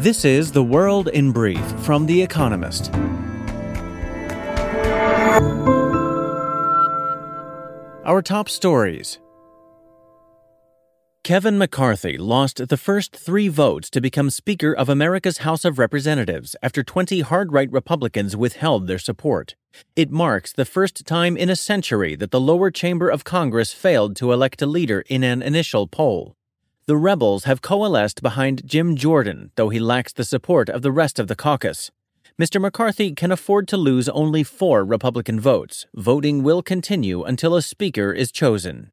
This is The World in Brief from The Economist. Our top stories. Kevin McCarthy lost the first three votes to become Speaker of America's House of Representatives after 20 hard right Republicans withheld their support. It marks the first time in a century that the lower chamber of Congress failed to elect a leader in an initial poll. The rebels have coalesced behind Jim Jordan, though he lacks the support of the rest of the caucus. Mr. McCarthy can afford to lose only four Republican votes. Voting will continue until a speaker is chosen.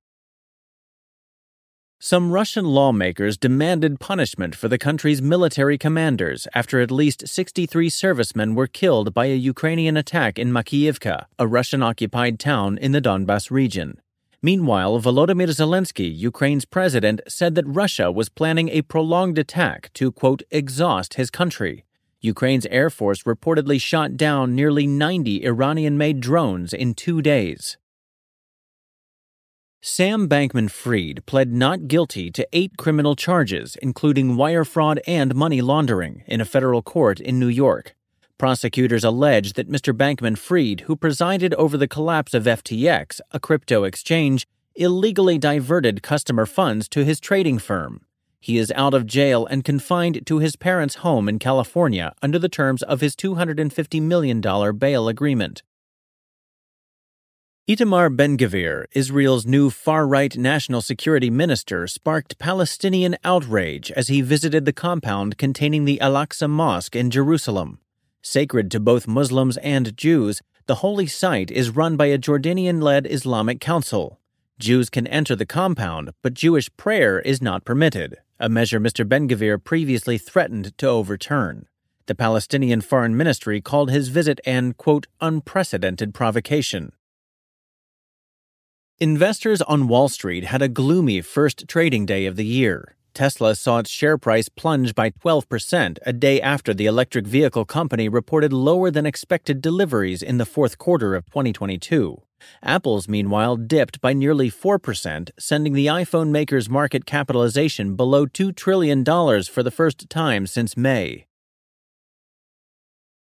Some Russian lawmakers demanded punishment for the country's military commanders after at least 63 servicemen were killed by a Ukrainian attack in Makiivka, a Russian occupied town in the Donbas region. Meanwhile, Volodymyr Zelensky, Ukraine's president, said that Russia was planning a prolonged attack to, quote, exhaust his country. Ukraine's Air Force reportedly shot down nearly 90 Iranian made drones in two days. Sam Bankman Fried pled not guilty to eight criminal charges, including wire fraud and money laundering, in a federal court in New York. Prosecutors allege that Mr. Bankman Fried, who presided over the collapse of FTX, a crypto exchange, illegally diverted customer funds to his trading firm. He is out of jail and confined to his parents' home in California under the terms of his $250 million bail agreement. Itamar Ben Gvir, Israel's new far right national security minister, sparked Palestinian outrage as he visited the compound containing the Al Aqsa Mosque in Jerusalem. Sacred to both Muslims and Jews, the holy site is run by a Jordanian led Islamic council. Jews can enter the compound, but Jewish prayer is not permitted, a measure Mr. Ben Gvir previously threatened to overturn. The Palestinian Foreign Ministry called his visit an, quote, unprecedented provocation. Investors on Wall Street had a gloomy first trading day of the year. Tesla saw its share price plunge by 12% a day after the electric vehicle company reported lower than expected deliveries in the fourth quarter of 2022. Apple's, meanwhile, dipped by nearly 4%, sending the iPhone maker's market capitalization below $2 trillion for the first time since May.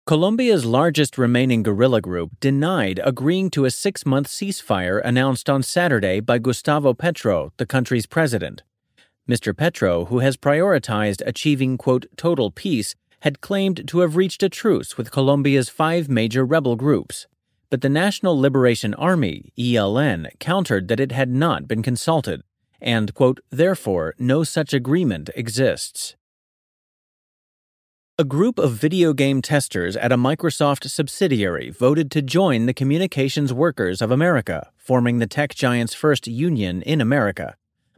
Colombia's largest remaining guerrilla group denied agreeing to a six month ceasefire announced on Saturday by Gustavo Petro, the country's president. Mr. Petro, who has prioritized achieving, quote, total peace, had claimed to have reached a truce with Colombia's five major rebel groups. But the National Liberation Army, ELN, countered that it had not been consulted, and, quote, therefore, no such agreement exists. A group of video game testers at a Microsoft subsidiary voted to join the Communications Workers of America, forming the tech giant's first union in America.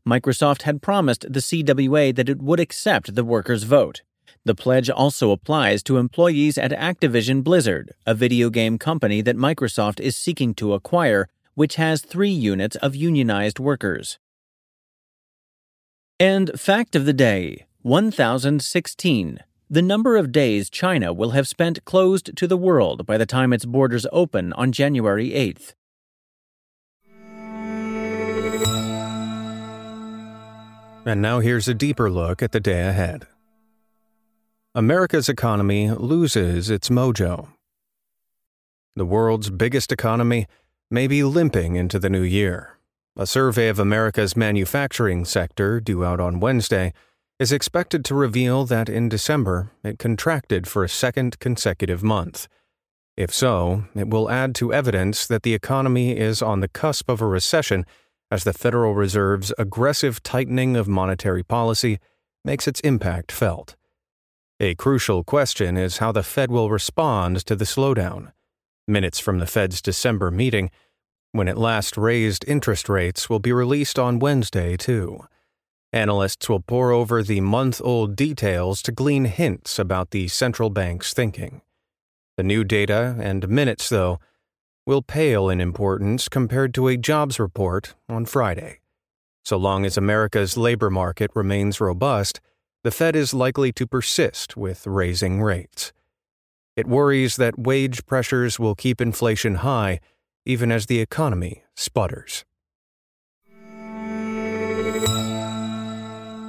Microsoft had promised the CWA that it would accept the workers' vote. The pledge also applies to employees at Activision Blizzard, a video game company that Microsoft is seeking to acquire, which has three units of unionized workers. And fact of the day 1016. The number of days China will have spent closed to the world by the time its borders open on January 8th. And now here's a deeper look at the day ahead. America's economy loses its mojo. The world's biggest economy may be limping into the new year. A survey of America's manufacturing sector, due out on Wednesday, is expected to reveal that in December it contracted for a second consecutive month. If so, it will add to evidence that the economy is on the cusp of a recession as the Federal Reserve's aggressive tightening of monetary policy makes its impact felt. A crucial question is how the Fed will respond to the slowdown. Minutes from the Fed's December meeting, when it last raised interest rates, will be released on Wednesday, too. Analysts will pore over the month old details to glean hints about the central bank's thinking. The new data and minutes, though, will pale in importance compared to a jobs report on Friday. So long as America's labor market remains robust, the Fed is likely to persist with raising rates. It worries that wage pressures will keep inflation high even as the economy sputters.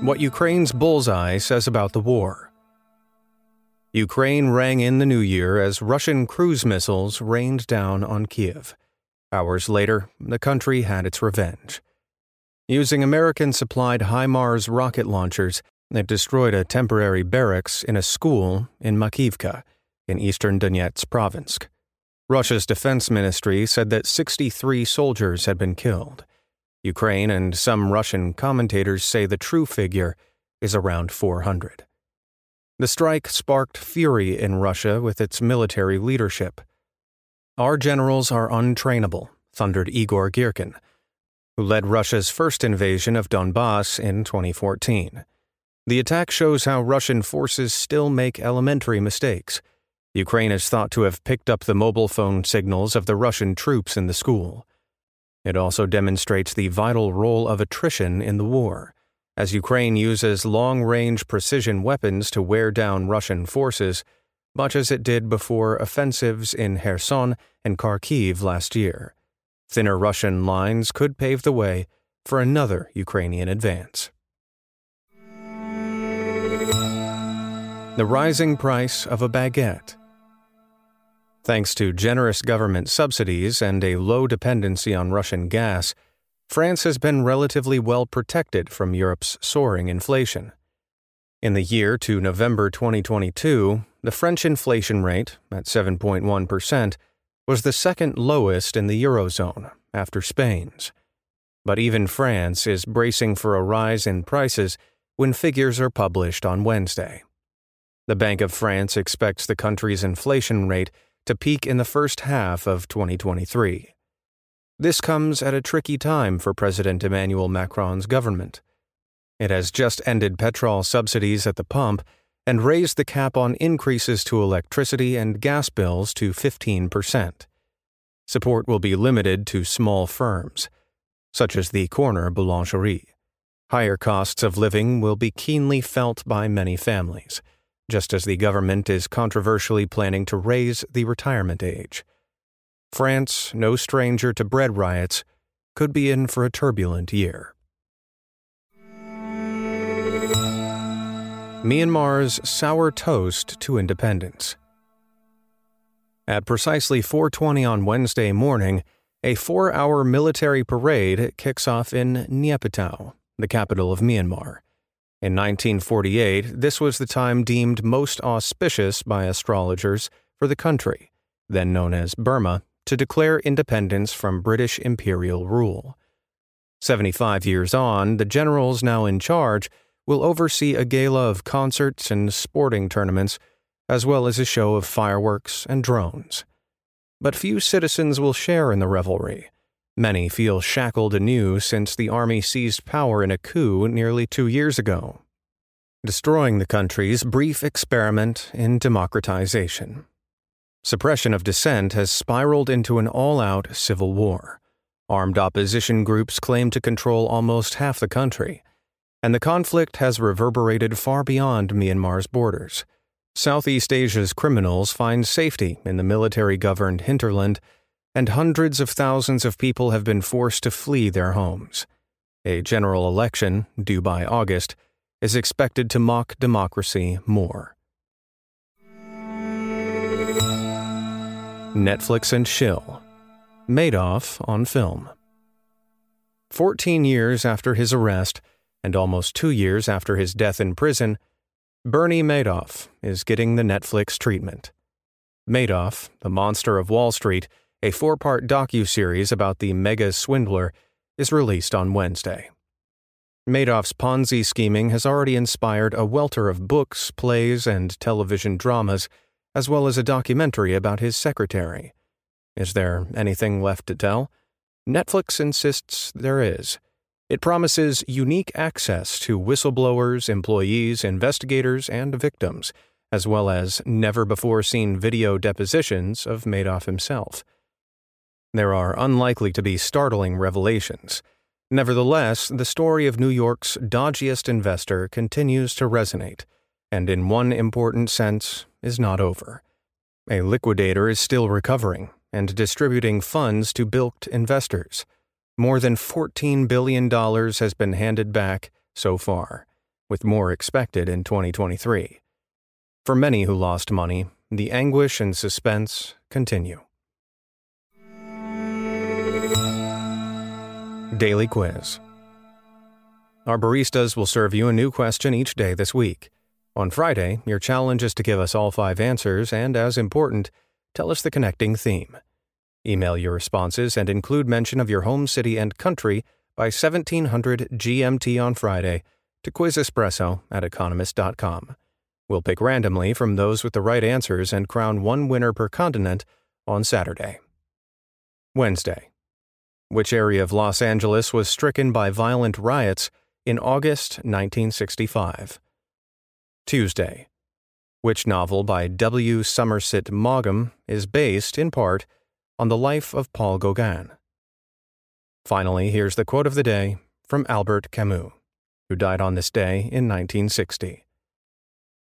What Ukraine's bullseye says about the war. Ukraine rang in the new year as Russian cruise missiles rained down on Kiev. Hours later, the country had its revenge. Using American supplied HIMARS rocket launchers, it destroyed a temporary barracks in a school in Makiivka, in eastern Donetsk province. Russia's defense ministry said that 63 soldiers had been killed. Ukraine and some Russian commentators say the true figure is around 400. The strike sparked fury in Russia with its military leadership. Our generals are untrainable, thundered Igor Girkin, who led Russia's first invasion of Donbass in 2014. The attack shows how Russian forces still make elementary mistakes. Ukraine is thought to have picked up the mobile phone signals of the Russian troops in the school. It also demonstrates the vital role of attrition in the war as Ukraine uses long range precision weapons to wear down Russian forces, much as it did before offensives in Kherson and Kharkiv last year. Thinner Russian lines could pave the way for another Ukrainian advance. The rising price of a baguette. Thanks to generous government subsidies and a low dependency on Russian gas, France has been relatively well protected from Europe's soaring inflation. In the year to November 2022, the French inflation rate, at 7.1%, was the second lowest in the Eurozone, after Spain's. But even France is bracing for a rise in prices when figures are published on Wednesday. The Bank of France expects the country's inflation rate to peak in the first half of 2023. This comes at a tricky time for President Emmanuel Macron's government. It has just ended petrol subsidies at the pump and raised the cap on increases to electricity and gas bills to 15%. Support will be limited to small firms, such as the corner boulangerie. Higher costs of living will be keenly felt by many families, just as the government is controversially planning to raise the retirement age. France, no stranger to bread riots, could be in for a turbulent year. Myanmar's sour toast to independence. At precisely 4:20 on Wednesday morning, a 4-hour military parade kicks off in Naypyidaw, the capital of Myanmar. In 1948, this was the time deemed most auspicious by astrologers for the country, then known as Burma, to declare independence from British imperial rule. 75 years on, the generals now in charge will oversee a gala of concerts and sporting tournaments, as well as a show of fireworks and drones. But few citizens will share in the revelry. Many feel shackled anew since the army seized power in a coup nearly two years ago, destroying the country's brief experiment in democratization suppression of dissent has spiraled into an all out civil war. Armed opposition groups claim to control almost half the country, and the conflict has reverberated far beyond Myanmar's borders. Southeast Asia's criminals find safety in the military governed hinterland, and hundreds of thousands of people have been forced to flee their homes. A general election, due by August, is expected to mock democracy more. Netflix and Chill. Madoff on film. 14 years after his arrest, and almost two years after his death in prison, Bernie Madoff is getting the Netflix treatment. Madoff, the Monster of Wall Street, a four part docu-series about the mega swindler, is released on Wednesday. Madoff's Ponzi scheming has already inspired a welter of books, plays, and television dramas as well as a documentary about his secretary. Is there anything left to tell? Netflix insists there is. It promises unique access to whistleblowers, employees, investigators, and victims, as well as never before seen video depositions of Madoff himself. There are unlikely to be startling revelations. Nevertheless, the story of New York's dodgiest investor continues to resonate, and in one important sense, is not over. A liquidator is still recovering and distributing funds to bilked investors. More than $14 billion has been handed back so far, with more expected in 2023. For many who lost money, the anguish and suspense continue. Daily Quiz Our baristas will serve you a new question each day this week. On Friday, your challenge is to give us all five answers and, as important, tell us the connecting theme. Email your responses and include mention of your home city and country by 1700 GMT on Friday to quizespresso at economist.com. We'll pick randomly from those with the right answers and crown one winner per continent on Saturday. Wednesday. Which area of Los Angeles was stricken by violent riots in August 1965? Tuesday. Which novel by W. Somerset Maugham is based, in part, on the life of Paul Gauguin? Finally, here's the quote of the day from Albert Camus, who died on this day in 1960.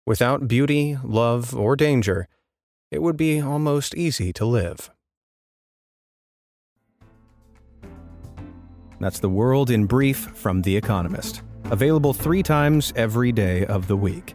Without beauty, love, or danger, it would be almost easy to live. That's the world in brief from The Economist, available three times every day of the week.